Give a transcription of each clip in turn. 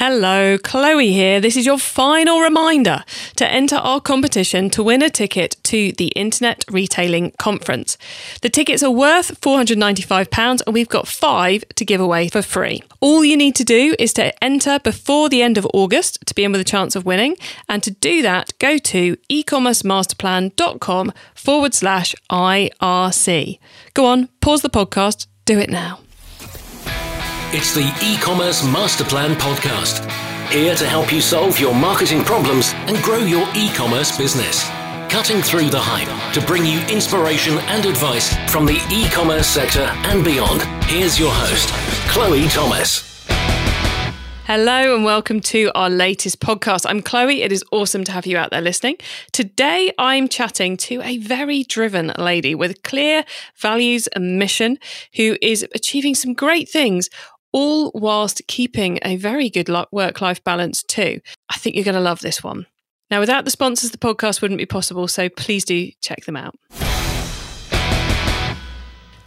Hello, Chloe here. This is your final reminder to enter our competition to win a ticket to the Internet Retailing Conference. The tickets are worth £495 and we've got five to give away for free. All you need to do is to enter before the end of August to be in with a chance of winning. And to do that, go to ecommercemasterplan.com forward slash IRC. Go on, pause the podcast, do it now. It's the e-commerce master plan podcast. Here to help you solve your marketing problems and grow your e-commerce business. Cutting through the hype to bring you inspiration and advice from the e-commerce sector and beyond. Here's your host, Chloe Thomas. Hello and welcome to our latest podcast. I'm Chloe. It is awesome to have you out there listening. Today, I'm chatting to a very driven lady with clear values and mission who is achieving some great things. All whilst keeping a very good work life balance, too. I think you're going to love this one. Now, without the sponsors, the podcast wouldn't be possible, so please do check them out.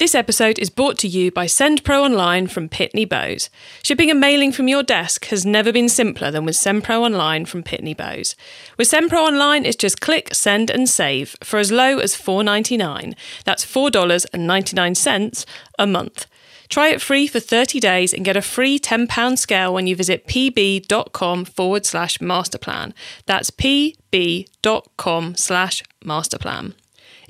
This episode is brought to you by SendPro Online from Pitney Bowes. Shipping and mailing from your desk has never been simpler than with SendPro Online from Pitney Bowes. With SendPro Online, it's just click, send, and save for as low as $4.99. That's $4.99 a month. Try it free for 30 days and get a free £10 scale when you visit pb.com forward slash masterplan. That's pb.com slash masterplan.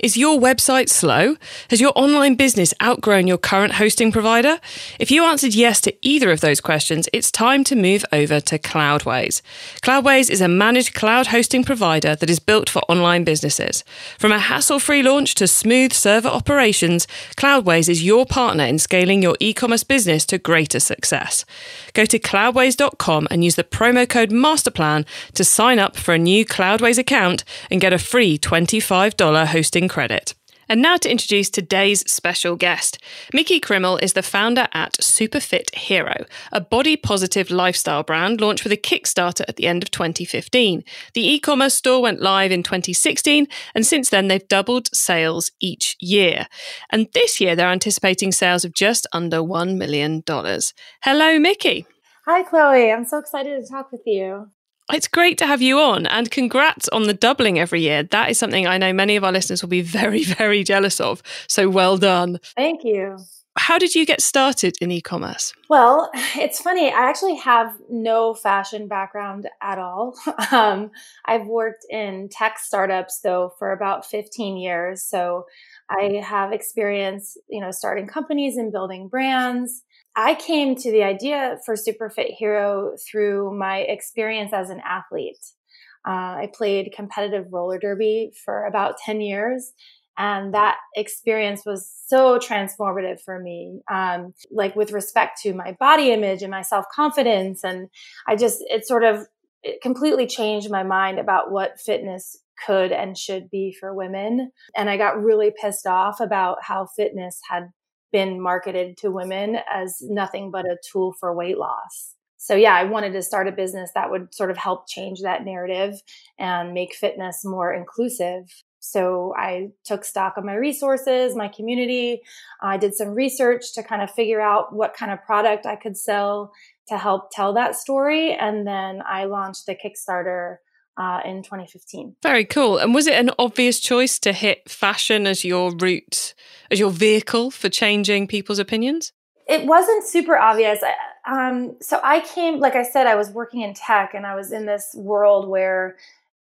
Is your website slow? Has your online business outgrown your current hosting provider? If you answered yes to either of those questions, it's time to move over to Cloudways. Cloudways is a managed cloud hosting provider that is built for online businesses. From a hassle free launch to smooth server operations, Cloudways is your partner in scaling your e commerce business to greater success. Go to cloudways.com and use the promo code MASTERPLAN to sign up for a new Cloudways account and get a free $25 hosting credit. And now to introduce today's special guest. Micki Krimmel is the founder at Superfit Hero, a body positive lifestyle brand launched with a Kickstarter at the end of 2015. The e commerce store went live in 2016, and since then they've doubled sales each year. And this year they're anticipating sales of just under $1 million. Hello, Mickey. Hi, Chloe. I'm so excited to talk with you. It's great to have you on and congrats on the doubling every year. That is something I know many of our listeners will be very, very jealous of. So well done. Thank you. How did you get started in e commerce? Well, it's funny. I actually have no fashion background at all. Um, I've worked in tech startups, though, for about 15 years. So I have experience, you know, starting companies and building brands. I came to the idea for Superfit Hero through my experience as an athlete. Uh, I played competitive roller derby for about 10 years. And that experience was so transformative for me, um, like with respect to my body image and my self confidence. And I just, it sort of it completely changed my mind about what fitness could and should be for women. And I got really pissed off about how fitness had been marketed to women as nothing but a tool for weight loss. So, yeah, I wanted to start a business that would sort of help change that narrative and make fitness more inclusive. So, I took stock of my resources, my community. I did some research to kind of figure out what kind of product I could sell to help tell that story. And then I launched the Kickstarter uh, in 2015. Very cool. And was it an obvious choice to hit fashion as your route, as your vehicle for changing people's opinions? It wasn't super obvious. Um, so I came, like I said, I was working in tech and I was in this world where,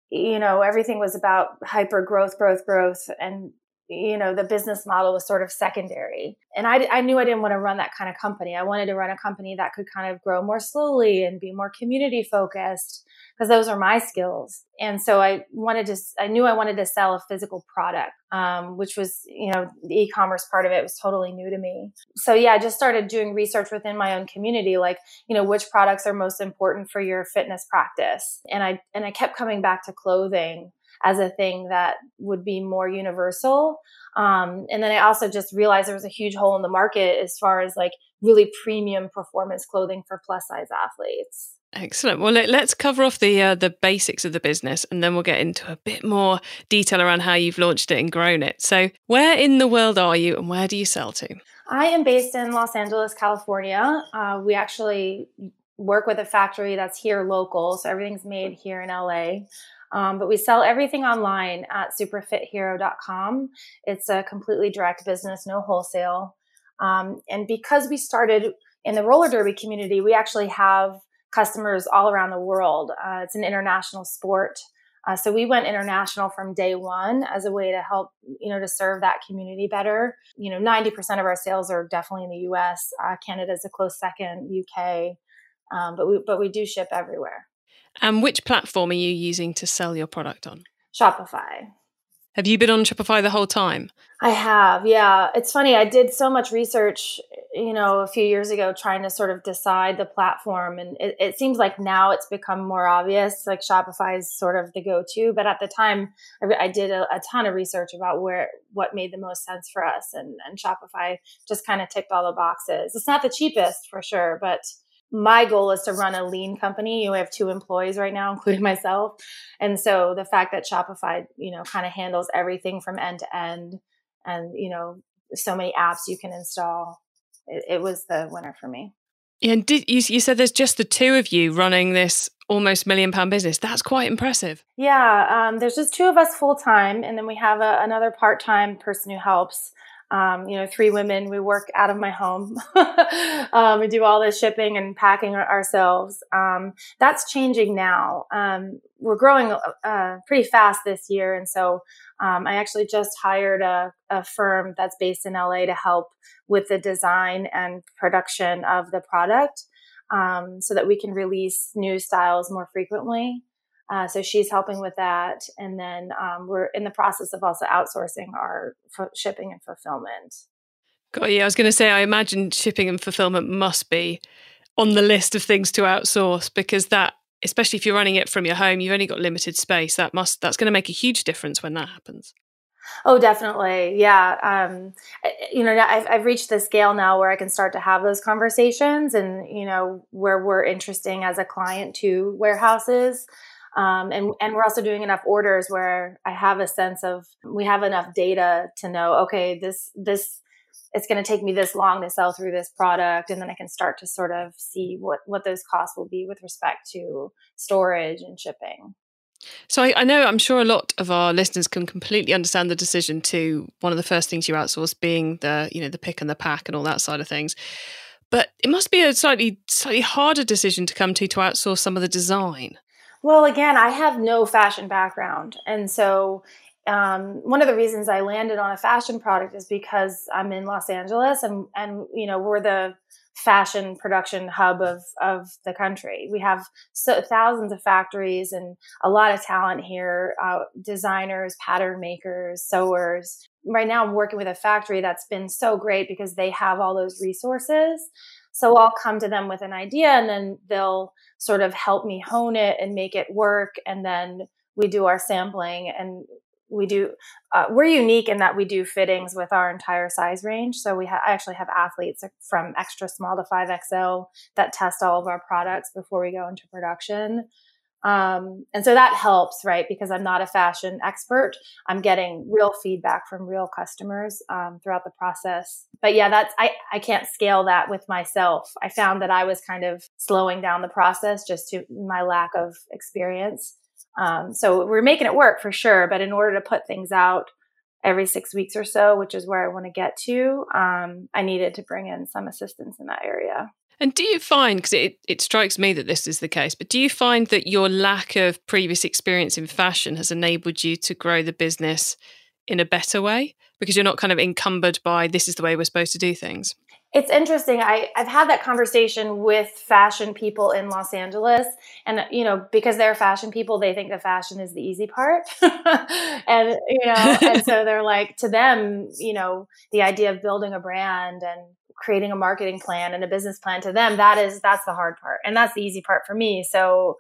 you know, everything was about hyper growth, growth, growth. And you know the business model was sort of secondary and I, I knew i didn't want to run that kind of company i wanted to run a company that could kind of grow more slowly and be more community focused because those are my skills. And so I wanted to, I knew I wanted to sell a physical product, um, which was, you know, the e-commerce part of it was totally new to me. So yeah, I just started doing research within my own community, like, you know, which products are most important for your fitness practice. And I, and I kept coming back to clothing as a thing that would be more universal. Um, and then I also just realized there was a huge hole in the market as far as like really premium performance clothing for plus size athletes. Excellent. Well, let, us cover off the uh, the basics of the business, and then we'll get into a bit more detail around how you've launched it and grown it. So, where in the world are you, and where do you sell to? I am based in Los Angeles, California. Uh, we actually work with a factory that's here local. So everything's made here in LA. Um, but we sell everything online at superfithero.com. It's a completely direct business, no wholesale. Um, and because we started in the roller derby community, we actually have customers all around the world. Uh, it's an international sport. Uh, so we went international from day one as a way to help, you know, to serve that community better. You know, 90% of our sales are definitely in the US. Uh, Canada is a close second, UK, um, but we but we do ship everywhere. And which platform are you using to sell your product on? Shopify. Have you been on Shopify the whole time? I have, yeah. It's funny. I did so much research, you know, a few years ago trying to sort of decide the platform. And it, it seems like now it's become more obvious. Like Shopify is sort of the go to. But at the time, I, I did a, a, ton of research about where, what made the most sense for us. And, and Shopify just kind of ticked all the boxes. It's not the cheapest for sure, but my goal is to run a lean company. You have two employees right now, including myself. And so the fact that Shopify, you know, kind of handles everything from end to end and, you know, so many apps you can install, it, it was the winner for me. Yeah, and did you, you said there's just the two of you running this almost million pound business. That's quite impressive. Yeah, um, there's just two of us full time, and then we have a, another part time person who helps um, you know, three women. We work out of my home. um, we do all the shipping and packing ourselves. Um, that's changing now. Um, we're growing uh, pretty fast this year, and so um, I actually just hired a, a, firm that's based in LA to help with the design and production of the product, um, so that we can release new styles more frequently. Uh, so she's helping with that. And then um, we're in the process of also outsourcing our f- shipping and fulfillment. Got you. I was going to say, I imagine shipping and fulfillment must be on the list of things to outsource because that, especially if you're running it from your home, you've only got limited space. That must that's going to make a huge difference when that happens. Oh, definitely. Yeah. Um, you know, I've, I've reached the scale now where I can start to have those conversations and, you know, where we're interesting as a client to warehouses. Um, and and we're also doing enough orders where I have a sense of we have enough data to know okay this this it's going to take me this long to sell through this product and then I can start to sort of see what what those costs will be with respect to storage and shipping. So I, I, know I'm sure a lot of our listeners can completely understand the decision to one of the first things you outsource being the you know the pick and the pack and all that side of things. But it must be a slightly slightly harder decision to come to to outsource some of the design. Well, again, I have no fashion background. And so um, one of the reasons I landed on a fashion product is because I'm in Los Angeles and, and, you know, we're the fashion production hub of, of the country. We have so thousands of factories and a lot of talent here, uh, designers, pattern makers, sewers. Right now I'm working with a factory that's been so great because they have all those resources. So I'll come to them with an idea and then they'll sort of help me hone it and make it work. And then we do our sampling and we do uh, we're unique in that we do fittings with our entire size range so we ha- i actually have athletes from extra small to 5xl that test all of our products before we go into production um, and so that helps, right? Because I'm not a fashion expert. I'm getting real feedback from real customers um, throughout the process. But yeah, that's, I, I can't scale that with myself. I found that I was kind of slowing down the process just to my lack of experience. Um, so we're making it work for sure. But in order to put things out every six weeks or so, which is where I want to get to, um, I needed to bring in some assistance in that area. And do you find, because it, it strikes me that this is the case, but do you find that your lack of previous experience in fashion has enabled you to grow the business in a better way? Because you're not kind of encumbered by this is the way we're supposed to do things. It's interesting. I, I've had that conversation with fashion people in Los Angeles. And, you know, because they're fashion people, they think the fashion is the easy part. and, you know, and so they're like, to them, you know, the idea of building a brand and creating a marketing plan and a business plan to them that is that's the hard part and that's the easy part for me. So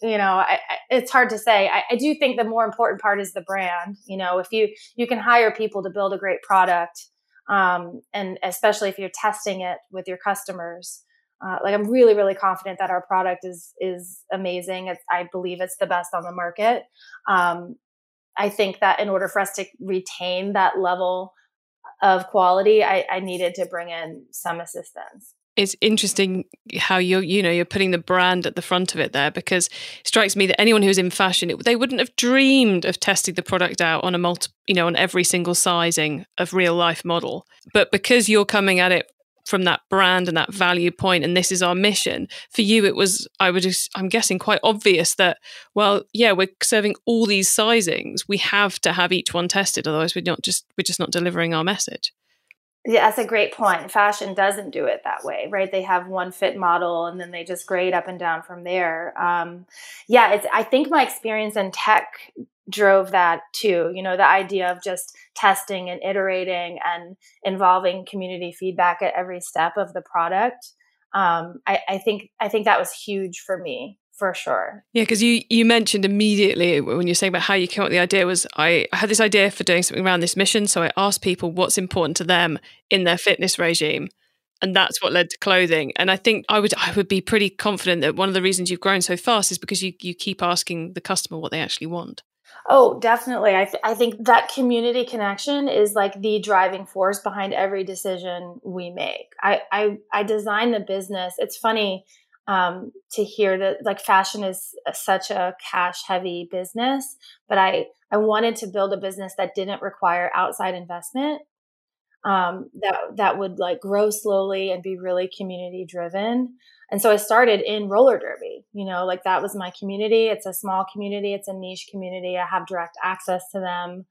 you know I, I, it's hard to say. I, I, do think the more important part is the brand you know if you you can hire people to build a great product um, and especially if you're testing it with your customers uh, like i'm really really confident that our product is is amazing. It's, i believe it's the best on the market. Um, i think that in order for us to retain that level of quality, I, I needed to bring in some assistance. it's interesting how you're you know you're putting the brand at the front of it there because it strikes me that anyone who's in fashion it, they wouldn't have dreamed of testing the product out on a multi you know on every single sizing of real life model but because you're coming at it from that brand and that value point and this is our mission for you it was i would just i'm guessing quite obvious that well yeah we're serving all these sizings we have to have each one tested otherwise we're not just we're just not delivering our message yeah, that's a great point. Fashion doesn't do it that way, right? They have one fit model and then they just grade up and down from there. Um, yeah, it's. I think my experience in tech drove that too. You know, the idea of just testing and iterating and involving community feedback at every step of the product. Um, I, I think I think that was huge for me for sure. Yeah, because you you mentioned immediately when you're saying about how you came up with the idea was I, I had this idea for doing something around this mission, so I asked people what's important to them in their fitness regime, and that's what led to clothing. And I think I would I would be pretty confident that one of the reasons you've grown so fast is because you you keep asking the customer what they actually want. Oh, definitely. I, th- I think that community connection is like the driving force behind every decision we make. I, I, I design the business. It's funny um, to hear that like fashion is such a cash heavy business, but I I wanted to build a business that didn't require outside investment. Um, that that would like grow slowly and be really community driven. And so I started in roller derby. You know, like that was my community. It's a small community. It's a niche community. I have direct access to them.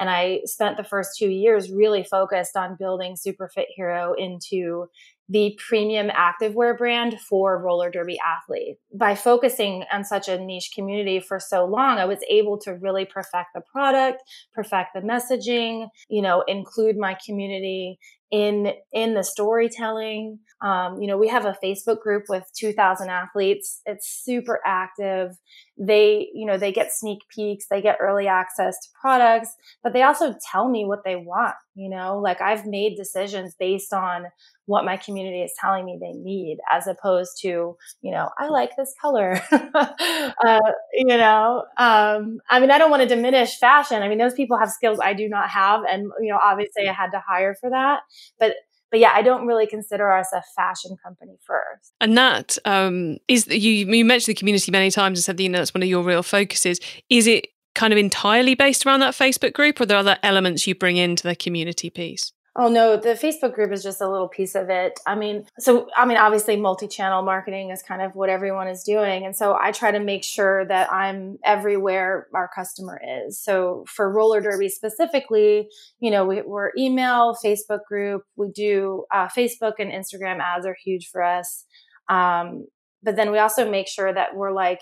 And I spent the first two years really focused on building Super Fit Hero into the premium activewear brand for roller derby athletes. By focusing on such a niche community for so long, I was able to really perfect the product, perfect the messaging, you know, include my community in in the storytelling. Um, you know, we have a Facebook group with 2,000 athletes. It's super active. They, you know, they get sneak peeks, they get early access to products, but they also tell me what they want. You know, like I've made decisions based on what my community is telling me they need as opposed to you know i like this color uh, you know um, i mean i don't want to diminish fashion i mean those people have skills i do not have and you know obviously i had to hire for that but but yeah, I don't really consider us a fashion company first. And that um, is you. You mentioned the community many times and said that you know that's one of your real focuses. Is it kind of entirely based around that Facebook group, or are there other elements you bring into the community piece? Oh no, the Facebook group is just a little piece of it. I mean, so I mean, obviously, multi-channel marketing is kind of what everyone is doing, and so I try to make sure that I'm everywhere our customer is. So for roller derby specifically, you know, we, are email, Facebook group. We do uh, Facebook and Instagram ads are huge for us, um, but then we also make sure that we're like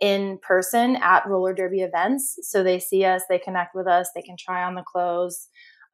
in person at roller derby events, so they see us, they connect with us, they can try on the clothes.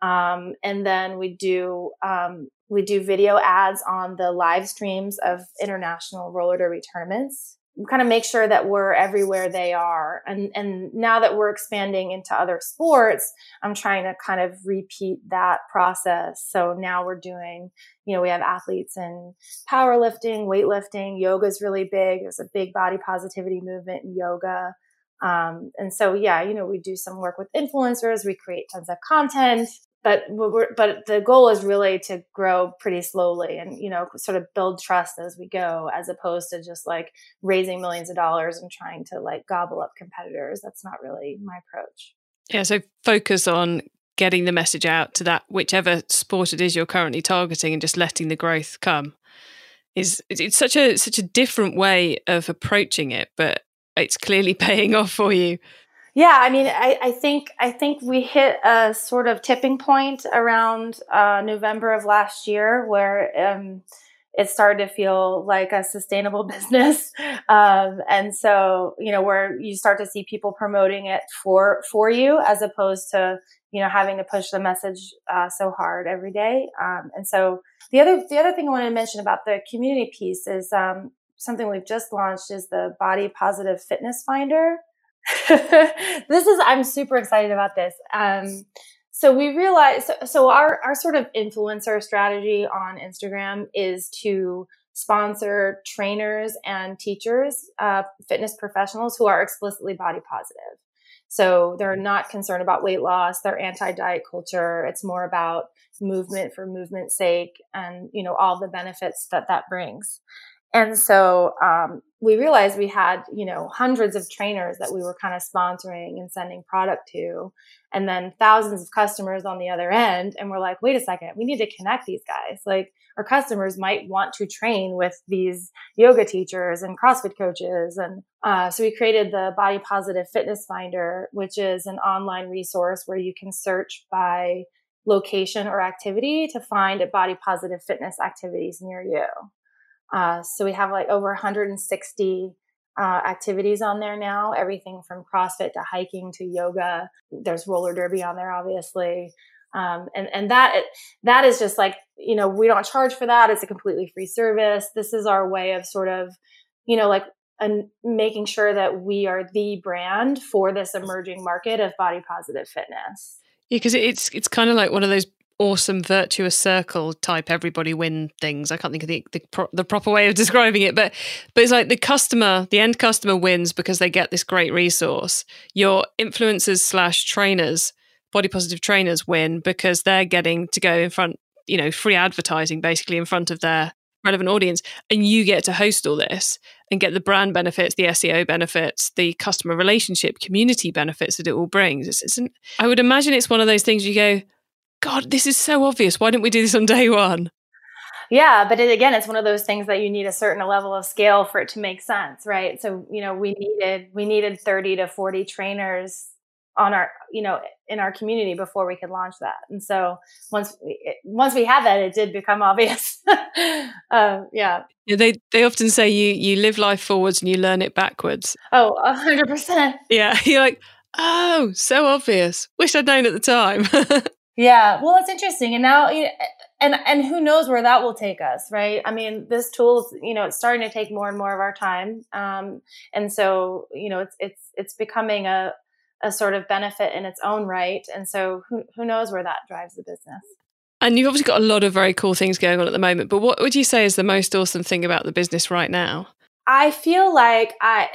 Um, and then we do um, we do video ads on the live streams of international roller derby tournaments. We kind of make sure that we're everywhere they are. And and now that we're expanding into other sports, I'm trying to kind of repeat that process. So now we're doing, you know, we have athletes in powerlifting, weightlifting, yoga is really big. There's a big body positivity movement in yoga. Um, and so, yeah, you know, we do some work with influencers. We create tons of content but but the goal is really to grow pretty slowly and you know sort of build trust as we go as opposed to just like raising millions of dollars and trying to like gobble up competitors. That's not really my approach. Yeah so focus on getting the message out to that whichever sport it is you're currently targeting and just letting the growth come is it's such a such a different way of approaching it but it's clearly paying off for you yeah, I mean, I, I, think I think we hit a sort of tipping point around uh, November of last year where um, it started to feel like a sustainable business, um, and so you know where you start to see people promoting it for for you as opposed to you know having to push the message uh, so hard every day. Um, and so the other the other thing I wanted to mention about the community piece is um, something we've just launched is the Body Positive Fitness Finder. this is I'm super excited about this. Um, so we realize so, so our our sort of influencer strategy on Instagram is to sponsor trainers and teachers, uh, fitness professionals who are explicitly body positive. So they're not concerned about weight loss. They're anti-diet culture. It's more about movement for movement's sake and, you know, all the benefits that that brings. And so um, we realized we had, you know, hundreds of trainers that we were kind of sponsoring and sending product to, and then thousands of customers on the other end. And we're like, wait a second, we need to connect these guys. Like our customers might want to train with these yoga teachers and CrossFit coaches. And uh, so we created the Body Positive Fitness Finder, which is an online resource where you can search by location or activity to find body positive fitness activities near you. Uh, so we have like over 160 uh, activities on there now, everything from CrossFit to hiking to yoga. There's roller derby on there, obviously. Um, and and that that is just like you know we don't charge for that. It's a completely free service. This is our way of sort of you know like and making sure that we are the brand for this emerging market of body positive fitness. Yeah, because it's it's kind of like one of those awesome virtuous circle type everybody win things. I can't think of the the, pro- the, proper way of describing it, but but it's like the customer, the end customer wins because they get this great resource. Your influencers slash trainers, body positive trainers win because they're getting to go in front, you know, free advertising basically in front of their relevant audience, and you get to host all this and get the brand benefits, the SEO benefits, the customer relationship, community benefits that it all brings. It's, it's an, I would imagine it's one of those things you go God, this is so obvious. Why didn't we do this on day one? Yeah, but it, again, it's one of those things that you need a certain level of scale for it to make sense, right? So, you know, we needed we needed 30 to 40 trainers on our, you know, in our community before we could launch that. And so once we, once we had that, it did become obvious. um, yeah. yeah. They they often say you you live life forwards and you learn it backwards. Oh, hundred percent. Yeah, you're like, oh, so obvious. Wish I'd known at the time. Yeah, well, it's interesting, and now and and who knows where that will take us, right? I mean, this tool, you know, it's starting to take more and more of our time, um, and so you know, it's it's it's becoming a a sort of benefit in its own right, and so who who knows where that drives the business. And you've obviously got a lot of very cool things going on at the moment. But what would you say is the most awesome thing about the business right now? I feel like I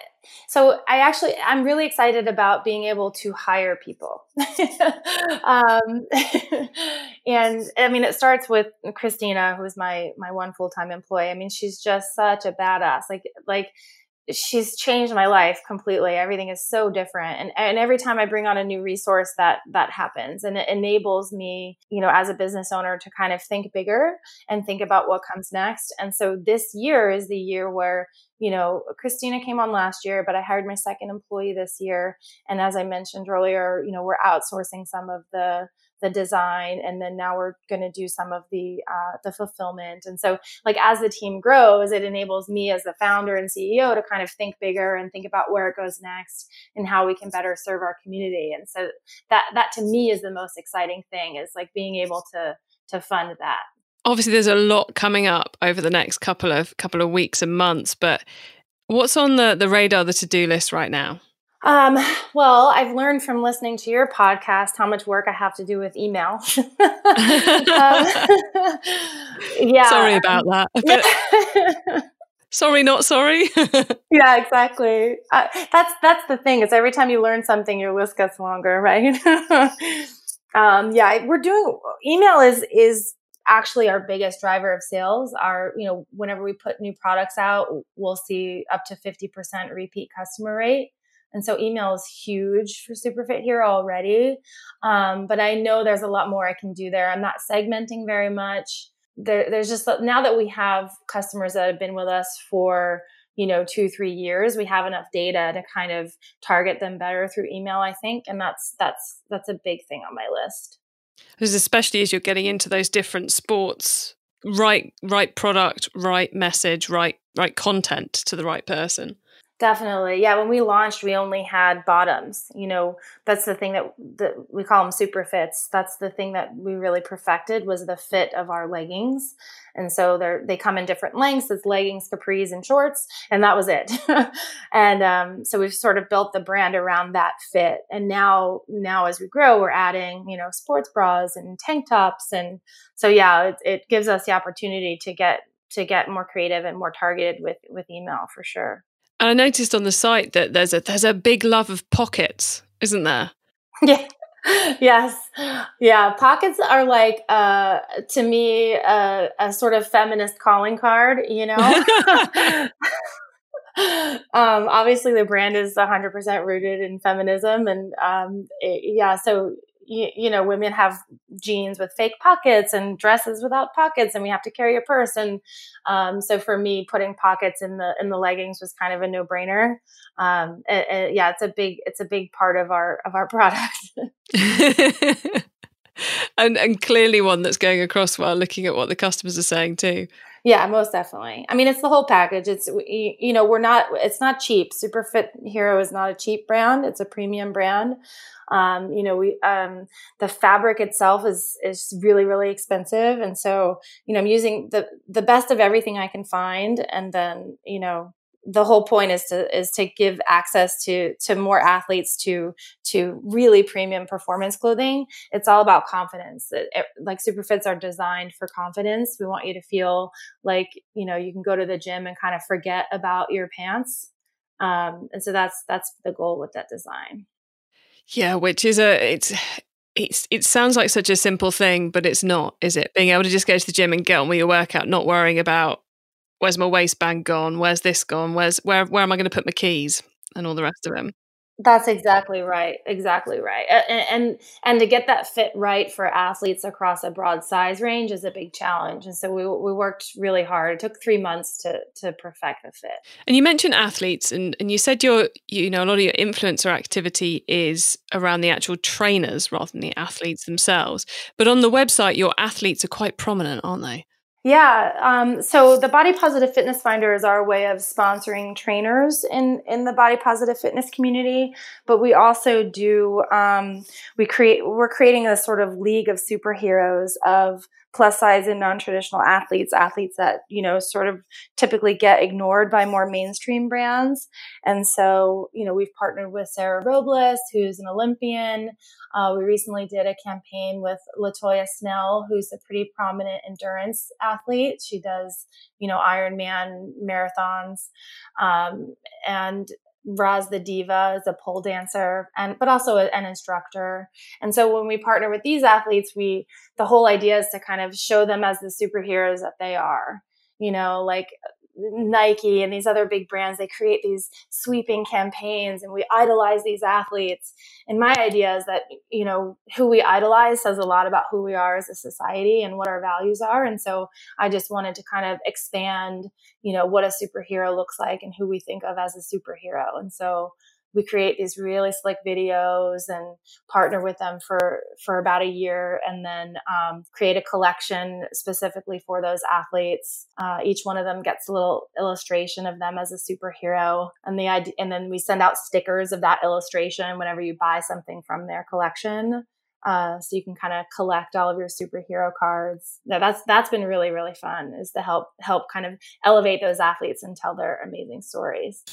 so I actually I'm really excited about being able to hire people. um, and I mean it starts with Christina who's my my one full-time employee. I mean she's just such a badass. Like like she's changed my life completely everything is so different and, and every time i bring on a new resource that that happens and it enables me you know as a business owner to kind of think bigger and think about what comes next and so this year is the year where you know christina came on last year but i hired my second employee this year. And as i mentioned earlier you know we're outsourcing some of the the design and then now we're going to do some of the uh, the fulfillment. And so like as the team grows it enables me as the founder and ceo to kind of think bigger and think about where it goes next and how we can better serve our community. And so that that to me is the most exciting thing is like being able to to fund that obviously there's a lot coming up over the next couple of couple of weeks and months but what's on the the radar the to-do list right now um, well, I've learned from listening to your podcast how much work I have to do with email. um, yeah. Sorry about that. sorry, not sorry. yeah, exactly. Uh, that's that's the thing. Is every time you learn something, your list gets longer, right? um, yeah, we're doing email is is actually our biggest driver of sales. are you know whenever we put new products out, we'll see up to fifty percent repeat customer rate. And so email is huge for Superfit Hero already. Um, but I know there's a lot more I can do there. I'm not segmenting very much. There, there's just now that we have customers that have been with us for you know two three years we have enough data to kind of target them better through email i think and that's that's that's a big thing on my list because especially as you're getting into those different sports right right product right message right right content to the right person Definitely. Yeah. When we launched, we only had bottoms. You know, that's the thing that, that we call them super fits. That's the thing that we really perfected was the fit of our leggings. And so they're, they come in different lengths. It's leggings, capris, and shorts. And that was it. and um, so we've sort of built the brand around that fit. And now, now as we grow, we're adding, you know, sports bras and tank tops. And so, yeah, it, it gives us the opportunity to get, to get more creative and more targeted with, with email for sure. And I noticed on the site that there's a there's a big love of pockets. isn't there? Yeah. yes yeah pockets are like uh to me uh, a sort of feminist calling card you know um obviously the brand is 100% rooted in feminism and um it, yeah so you, you, know women have jeans with fake pockets and dresses without pockets and we have to carry a purse. And um, so for me putting pockets in the in the leggings was kind of a no-brainer. Um, it, it, yeah it's a big it's a big part of our of our product. And and clearly one that's going across while looking at what the customers are saying too yeah, most definitely. I mean, it's the whole package. It's you know, we're not. It's not cheap. Superfit Hero is not a cheap brand. It's a premium brand. Um, you know, we um, the fabric itself is is really really expensive, and so you know, I'm using the the best of everything I can find, and then you know, the whole point is to is to give access to to more athletes to to really premium performance clothing. It's all about confidence. It, it, like superfits are designed for confidence. We want you to feel like you know you can go to the gym and kind of forget about your pants. Um, and so that's that's the goal with that design. Yeah which is a it's it's it sounds like such a simple thing, but it's not, is it? Being able to just go to the gym and get on with your workout, not worrying about where's my waistband gone? Where's this gone? Where's where where am I going to put my keys and all the rest of them? That's exactly right. Exactly right. And, and and to get that fit right for athletes across a broad size range is a big challenge. And so we we worked really hard. It took three months to to perfect the fit. And you mentioned athletes, and and you said your you know a lot of your influencer activity is around the actual trainers rather than the athletes themselves. But on the website, your athletes are quite prominent, aren't they? Yeah. Um, so the Body Positive Fitness Finder is our way of sponsoring trainers in in the body positive fitness community. But we also do um, we create we're creating a sort of league of superheroes of plus size and non-traditional athletes athletes that you know sort of typically get ignored by more mainstream brands. And so you know we've partnered with sarah robles who's an olympian. Uh, we recently did a campaign with latoya snell who's a pretty prominent endurance athlete. She does you know ironman marathons. Um, and Roz the Diva is a pole dancer and but also an instructor. And so when we partner with these athletes, we the whole idea is to kind of show them as the superheroes that they are. You know, like Nike and these other big brands, they create these sweeping campaigns and we idolize these athletes. And my idea is that, you know, who we idolize says a lot about who we are as a society and what our values are. And so I just wanted to kind of expand, you know, what a superhero looks like and who we think of as a superhero. And so we create these really slick videos and partner with them for for about a year and then um, create a collection specifically for those athletes uh, each one of them gets a little illustration of them as a superhero and the idea and then we send out stickers of that illustration whenever you buy something from their collection uh, so you can kind of collect all of your superhero cards. that's that's been really really fun is to help help kind of elevate those athletes and tell their amazing stories.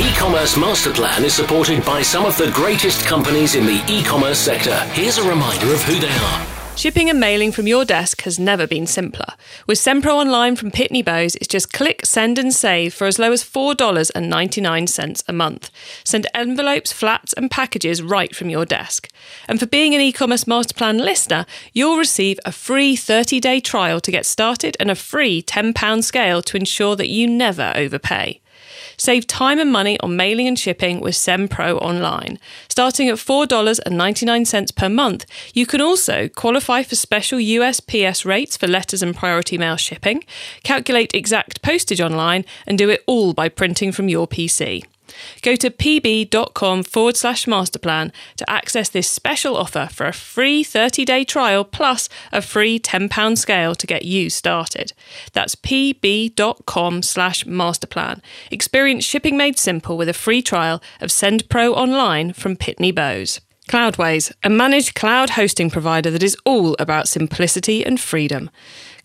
E-commerce master plan is supported by some of the greatest companies in the e-commerce sector. Here's a reminder of who they are. Shipping and mailing from your desk has never been simpler. With SendPro Online from Pitney Bowes, it's just click, send, and save for as low as $4.99 a month. Send envelopes, flats, and packages right from your desk. And for being an e commerce master plan listener, you'll receive a free 30 day trial to get started and a free £10 scale to ensure that you never overpay. Save time and money on mailing and shipping with SendPro Online. Starting at $4.99 per month, you can also qualify for special USPS rates for letters and priority mail shipping, calculate exact postage online, and do it all by printing from your PC. Go to pb.com forward slash masterplan to access this special offer for a free 30 day trial plus a free £10 scale to get you started. That's pb.com slash masterplan. Experience shipping made simple with a free trial of Send Pro online from Pitney Bowes. Cloudways, a managed cloud hosting provider that is all about simplicity and freedom.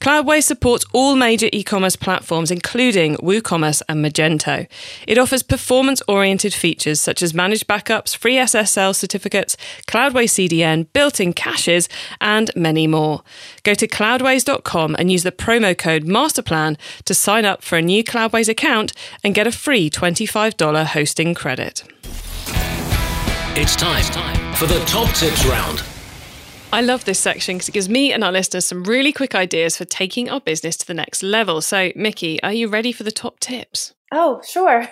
Cloudways supports all major e commerce platforms, including WooCommerce and Magento. It offers performance oriented features such as managed backups, free SSL certificates, Cloudways CDN, built in caches, and many more. Go to cloudways.com and use the promo code MASTERPLAN to sign up for a new Cloudways account and get a free $25 hosting credit. It's time for the top tips round. I love this section because it gives me and our listeners some really quick ideas for taking our business to the next level. So, Micki, are you ready for the top tips? Oh, sure.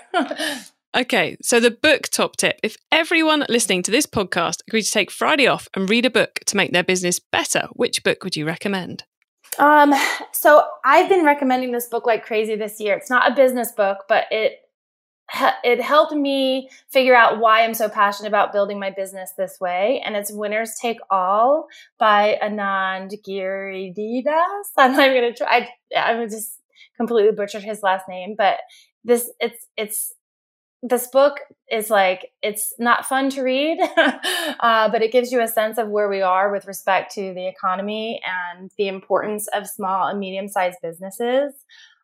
okay, so the book top tip. If everyone listening to this podcast agreed to take Friday off and read a book to make their business better, which book would you recommend? Um, so I've been recommending this book like crazy this year. It's not a business book, but it it helped me figure out why I'm so passionate about building my business this way. And it's Winners Take All by Anand Giridharadas. I'm going to try. I, I just completely butchered his last name, but this, it's, it's, this book is like, it's not fun to read, uh, but it gives you a sense of where we are with respect to the economy and the importance of small and medium sized businesses.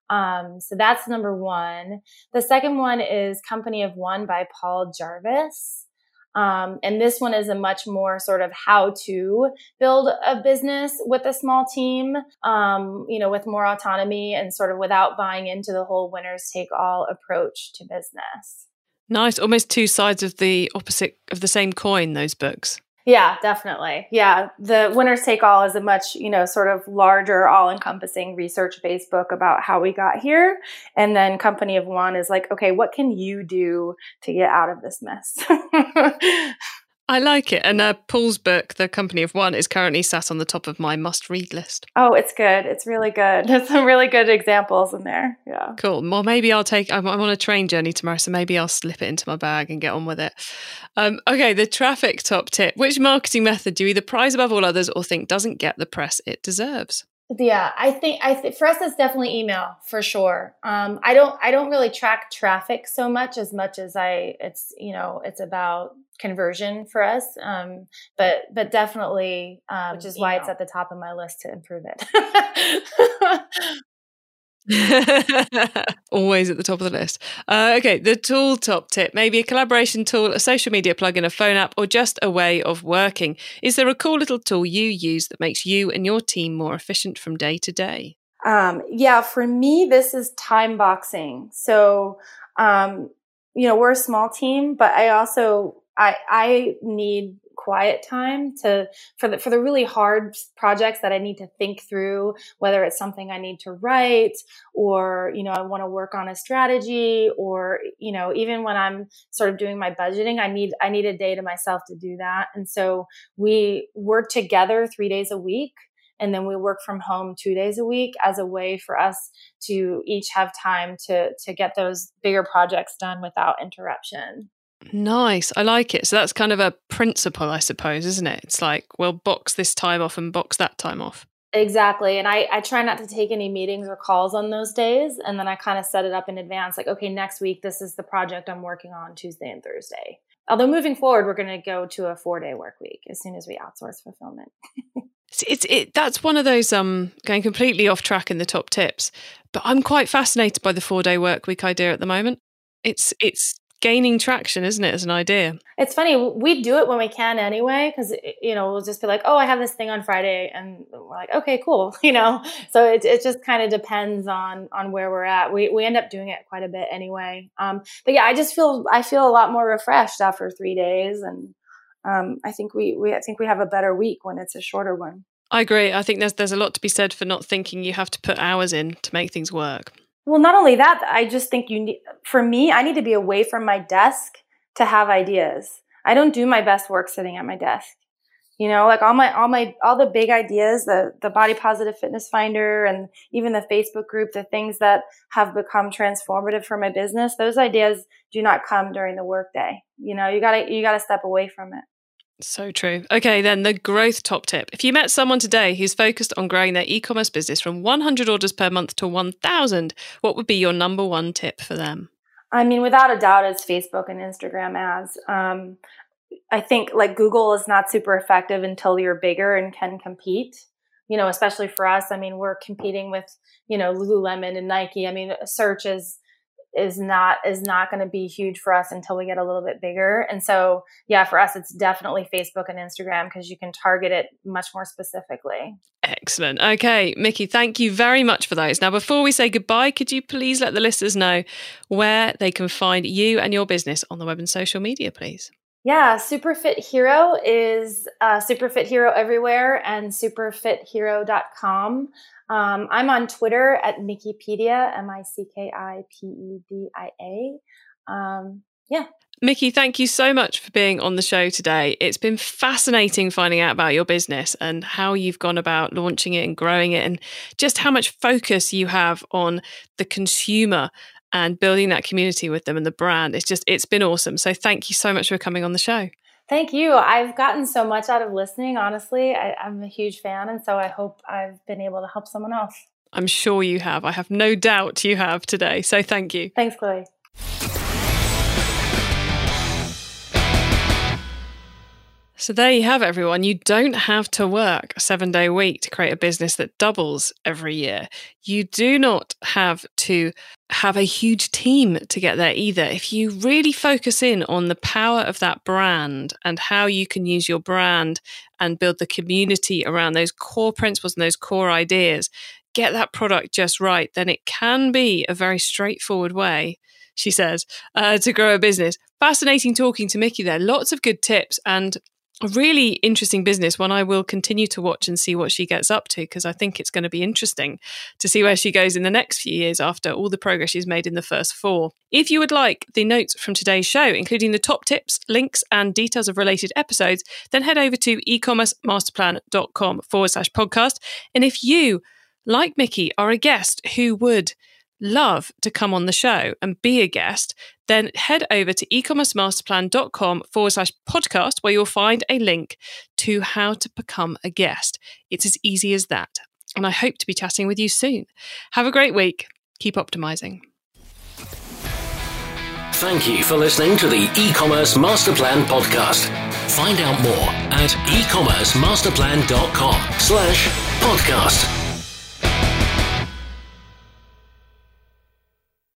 Um, so that's number one. The second one is Company of One by Paul Jarvis. Um, and this one is a much more sort of how to build a business with a small team, um, you know, with more autonomy and sort of without buying into the whole winners take all approach to business. Nice. Almost two sides of the opposite of the same coin, those books. Yeah, definitely. Yeah. The Winners Take All is a much, you know, sort of larger, all encompassing research based book about how we got here. And then Company of One is like, okay, what can you do to get out of this mess? I like it. And uh, Paul's book, The Company of One, is currently sat on the top of my must read list. Oh, it's good. It's really good. There's some really good examples in there. Yeah. Cool. Well, maybe I'll take, I'm, I'm on a train journey tomorrow, so maybe I'll slip it into my bag and get on with it. Um, okay, the traffic top tip. Which marketing method do you either prize above all others or think doesn't get the press it deserves? Yeah, I think I think for us it's definitely email for sure. Um, I don't I don't really track traffic so much as much as I it's you know it's about conversion for us. Um, but but definitely, um, which is why it's at the top of my list to improve it. Always at the top of the list. Uh, okay, the tool top tip maybe a collaboration tool, a social media plugin, a phone app, or just a way of working. Is there a cool little tool you use that makes you and your team more efficient from day to day? Um, yeah, for me, this is time boxing. So, um, you know, we're a small team, but I also I I need quiet time to for the for the really hard projects that I need to think through whether it's something I need to write or you know I want to work on a strategy or you know even when I'm sort of doing my budgeting I need I need a day to myself to do that. And so we work together 3 days a week and then we work from home 2 days a week as a way for us to each have time to to get those bigger projects done without interruption Nice. I like it. So that's kind of a principle, I suppose, isn't it? It's like, well, box this time off and box that time off. Exactly. And I, I try not to take any meetings or calls on those days. And then I kind of set it up in advance like, okay, next week, this is the project I'm working on Tuesday and Thursday. Although moving forward, we're going to go to a four day work week as soon as we outsource fulfillment. it's, it's it that's one of those um going completely off track in the top tips but i'm quite fascinated by the four day work week idea at the moment it's it's gaining traction, isn't it, as an idea? It's funny. We do it when we can anyway, because, you know, we'll just be like, oh, I have this thing on Friday. And we're like, okay, cool. You know, so it, it just kind of depends on, on where we're at. We, we end up doing it quite a bit anyway. Um, but yeah, I just feel, I feel a lot more refreshed after three days. And, um, I think we, we, I think we have a better week when it's a shorter one. I agree. I think there's, there's a lot to be said for not thinking you have to put hours in to make things work. Well, not only that, I just think you need, for me, I need to be away from my desk to have ideas. I don't do my best work sitting at my desk. You know, like all my, all my, all the big ideas, the, the body positive fitness finder and even the Facebook group, the things that have become transformative for my business, those ideas do not come during the workday. You know, you gotta, you gotta step away from it. So true. Okay, then the growth top tip. If you met someone today who's focused on growing their e commerce business from 100 orders per month to 1,000, what would be your number one tip for them? I mean, without a doubt, it's Facebook and Instagram ads. Um, I think like Google is not super effective until you're bigger and can compete. You know, especially for us. I mean, we're competing with you know Lululemon and Nike. I mean, search is is not is not going to be huge for us until we get a little bit bigger. And so, yeah, for us it's definitely Facebook and Instagram because you can target it much more specifically. Excellent. Okay, Micki, thank you very much for those. Now, before we say goodbye, could you please let the listeners know where they can find you and your business on the web and social media, please? Yeah, Superfit Hero is uh, Superfit Hero everywhere and superfithero.com. Um, I'm on Twitter at Mickipedia, M I C K I P E D I A. Um, yeah. Micki, thank you so much for being on the show today. It's been fascinating finding out about your business and how you've gone about launching it and growing it, and just how much focus you have on the consumer and building that community with them and the brand. It's just, it's been awesome. So thank you so much for coming on the show. Thank you. I've gotten so much out of listening, honestly. I, I'm a huge fan. And so I hope I've been able to help someone else. I'm sure you have. I have no doubt you have today. So thank you. Thanks, Chloe. So there you have it, everyone. You don't have to work a seven day week to create a business that doubles every year. You do not have to have a huge team to get there either. If you really focus in on the power of that brand and how you can use your brand and build the community around those core principles and those core ideas, get that product just right, then it can be a very straightforward way she says, uh, to grow a business. Fascinating talking to Micki there. Lots of good tips. And a really interesting business one I will continue to watch and see what she gets up to because I think it's going to be interesting to see where she goes in the next few years after all the progress she's made in the first four. If you would like the notes from today's show, including the top tips, links, and details of related episodes, then head over to ecommercemasterplan.com forward slash podcast. And if you, like Micki, are a guest who would love to come on the show and be a guest, then head over to ecommercemasterplan.com forward slash podcast, where you'll find a link to how to become a guest. It's as easy as that. And I hope to be chatting with you soon. Have a great week. Keep optimizing. Thank you for listening to the e-commerce master plan podcast. Find out more at ecommercemasterplan.com slash podcast.